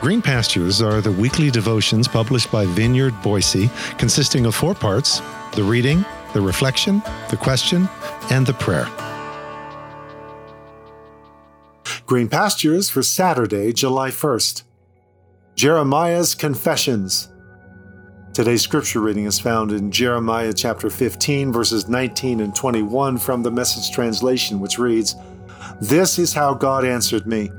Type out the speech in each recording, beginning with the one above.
Green Pastures are the weekly devotions published by Vineyard Boise, consisting of four parts the reading, the reflection, the question, and the prayer. Green Pastures for Saturday, July 1st. Jeremiah's Confessions. Today's scripture reading is found in Jeremiah chapter 15, verses 19 and 21 from the Message translation, which reads This is how God answered me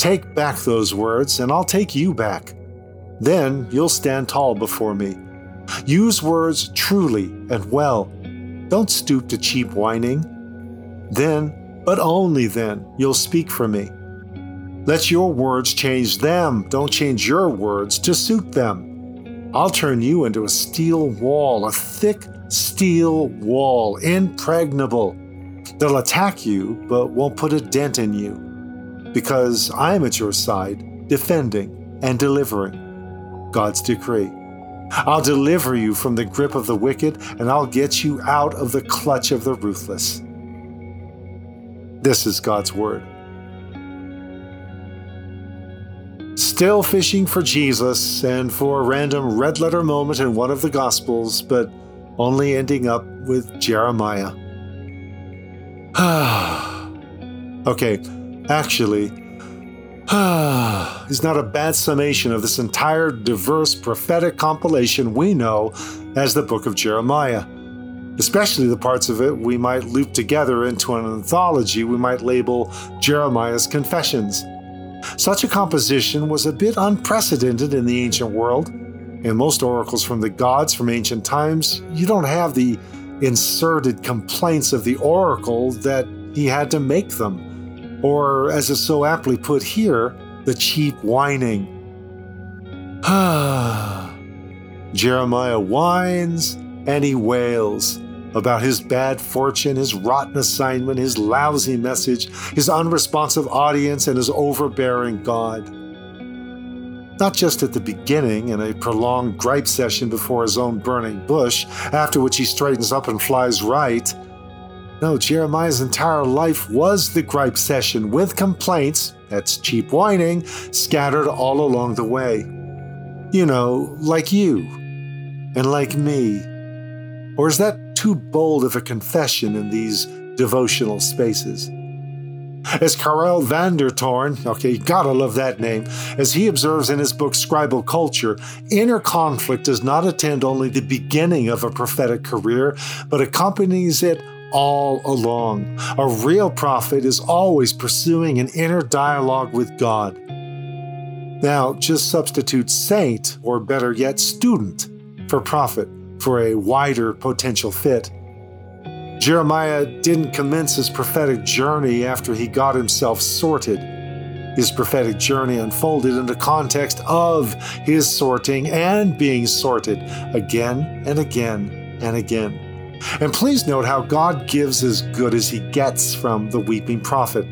Take back those words, and I'll take you back. Then you'll stand tall before me. Use words truly and well. Don't stoop to cheap whining. Then, but only then, you'll speak for me. Let your words change them. Don't change your words to suit them. I'll turn you into a steel wall, a thick steel wall, impregnable. They'll attack you, but won't put a dent in you, because I'm at your side, defending and delivering. God's decree. I'll deliver you from the grip of the wicked, and I'll get you out of the clutch of the ruthless. This is God's word. Still fishing for Jesus and for a random red letter moment in one of the Gospels, but only ending up with Jeremiah. okay, actually, is not a bad summation of this entire diverse prophetic compilation we know as the book of Jeremiah. Especially the parts of it we might loop together into an anthology we might label Jeremiah's Confessions. Such a composition was a bit unprecedented in the ancient world. In most oracles from the gods from ancient times, you don't have the inserted complaints of the oracle that he had to make them, or, as is so aptly put here, the cheap whining. Jeremiah whines and he wails about his bad fortune, his rotten assignment, his lousy message, his unresponsive audience, and his overbearing God. Not just at the beginning in a prolonged gripe session before his own burning bush, after which he straightens up and flies right. No, Jeremiah's entire life was the gripe session with complaints, that's cheap whining, scattered all along the way. You know, like you, and like me. Or is that too bold of a confession in these devotional spaces. As Karel van der Toorn, okay, gotta love that name, as he observes in his book Scribal Culture, inner conflict does not attend only the beginning of a prophetic career, but accompanies it all along. A real prophet is always pursuing an inner dialogue with God. Now, just substitute saint, or better yet, student, for prophet for a wider potential fit. Jeremiah didn't commence his prophetic journey after he got himself sorted. His prophetic journey unfolded in the context of his sorting and being sorted again and again and again. And please note how God gives as good as he gets from the weeping prophet.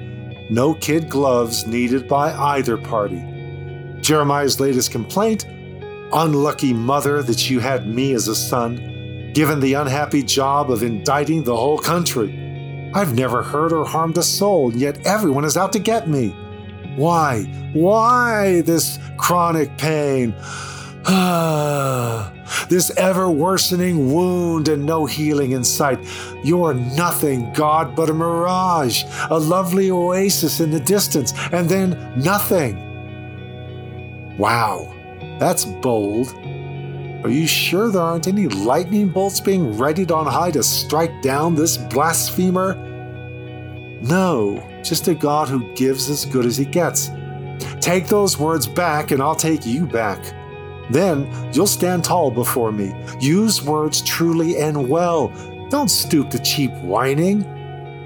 No kid gloves needed by either party. Jeremiah's latest complaint Unlucky mother that you had me as a son, given the unhappy job of indicting the whole country. I've never hurt or harmed a soul, and yet everyone is out to get me. Why? Why this chronic pain? this ever worsening wound and no healing in sight. You're nothing, God, but a mirage, a lovely oasis in the distance, and then nothing. Wow. That's bold. Are you sure there aren't any lightning bolts being readied on high to strike down this blasphemer? No, just a God who gives as good as he gets. Take those words back, and I'll take you back. Then you'll stand tall before me. Use words truly and well. Don't stoop to cheap whining.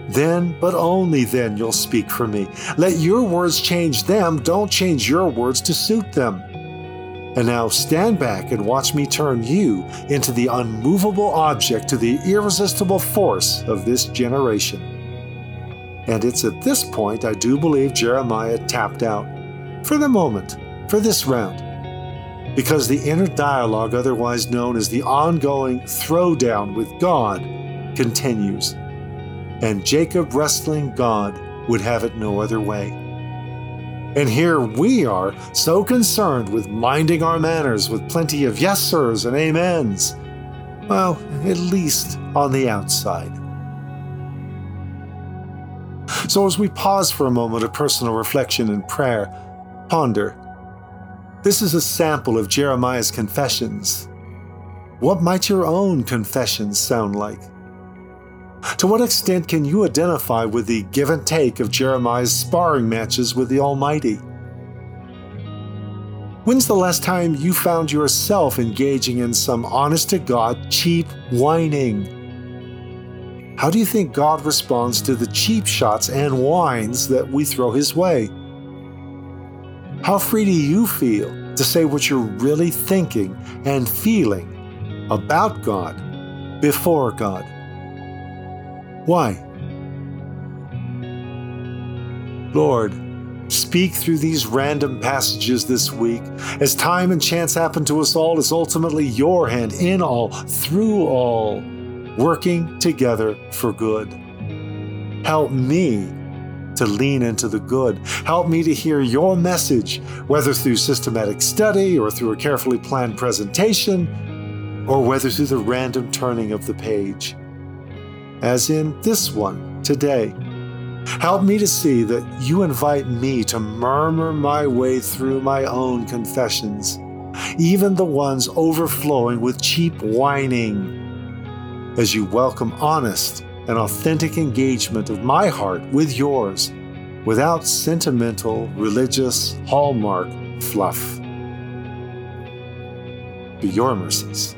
Then, but only then, you'll speak for me. Let your words change them. Don't change your words to suit them. And now stand back and watch me turn you into the unmovable object to the irresistible force of this generation. And it's at this point I do believe Jeremiah tapped out. For the moment, for this round. Because the inner dialogue, otherwise known as the ongoing throwdown with God, continues. And Jacob wrestling God would have it no other way. And here we are, so concerned with minding our manners with plenty of yes sirs and amens. Well, at least on the outside. So, as we pause for a moment of personal reflection and prayer, ponder. This is a sample of Jeremiah's confessions. What might your own confessions sound like? To what extent can you identify with the give and take of Jeremiah's sparring matches with the Almighty? When's the last time you found yourself engaging in some honest to God cheap whining? How do you think God responds to the cheap shots and whines that we throw his way? How free do you feel to say what you're really thinking and feeling about God before God? Why? Lord, speak through these random passages this week. As time and chance happen to us all, it's ultimately your hand in all, through all working together for good. Help me to lean into the good. Help me to hear your message, whether through systematic study or through a carefully planned presentation, or whether through the random turning of the page. As in this one today. Help me to see that you invite me to murmur my way through my own confessions, even the ones overflowing with cheap whining as you welcome honest and authentic engagement of my heart with yours without sentimental, religious, hallmark fluff. Be your mercies.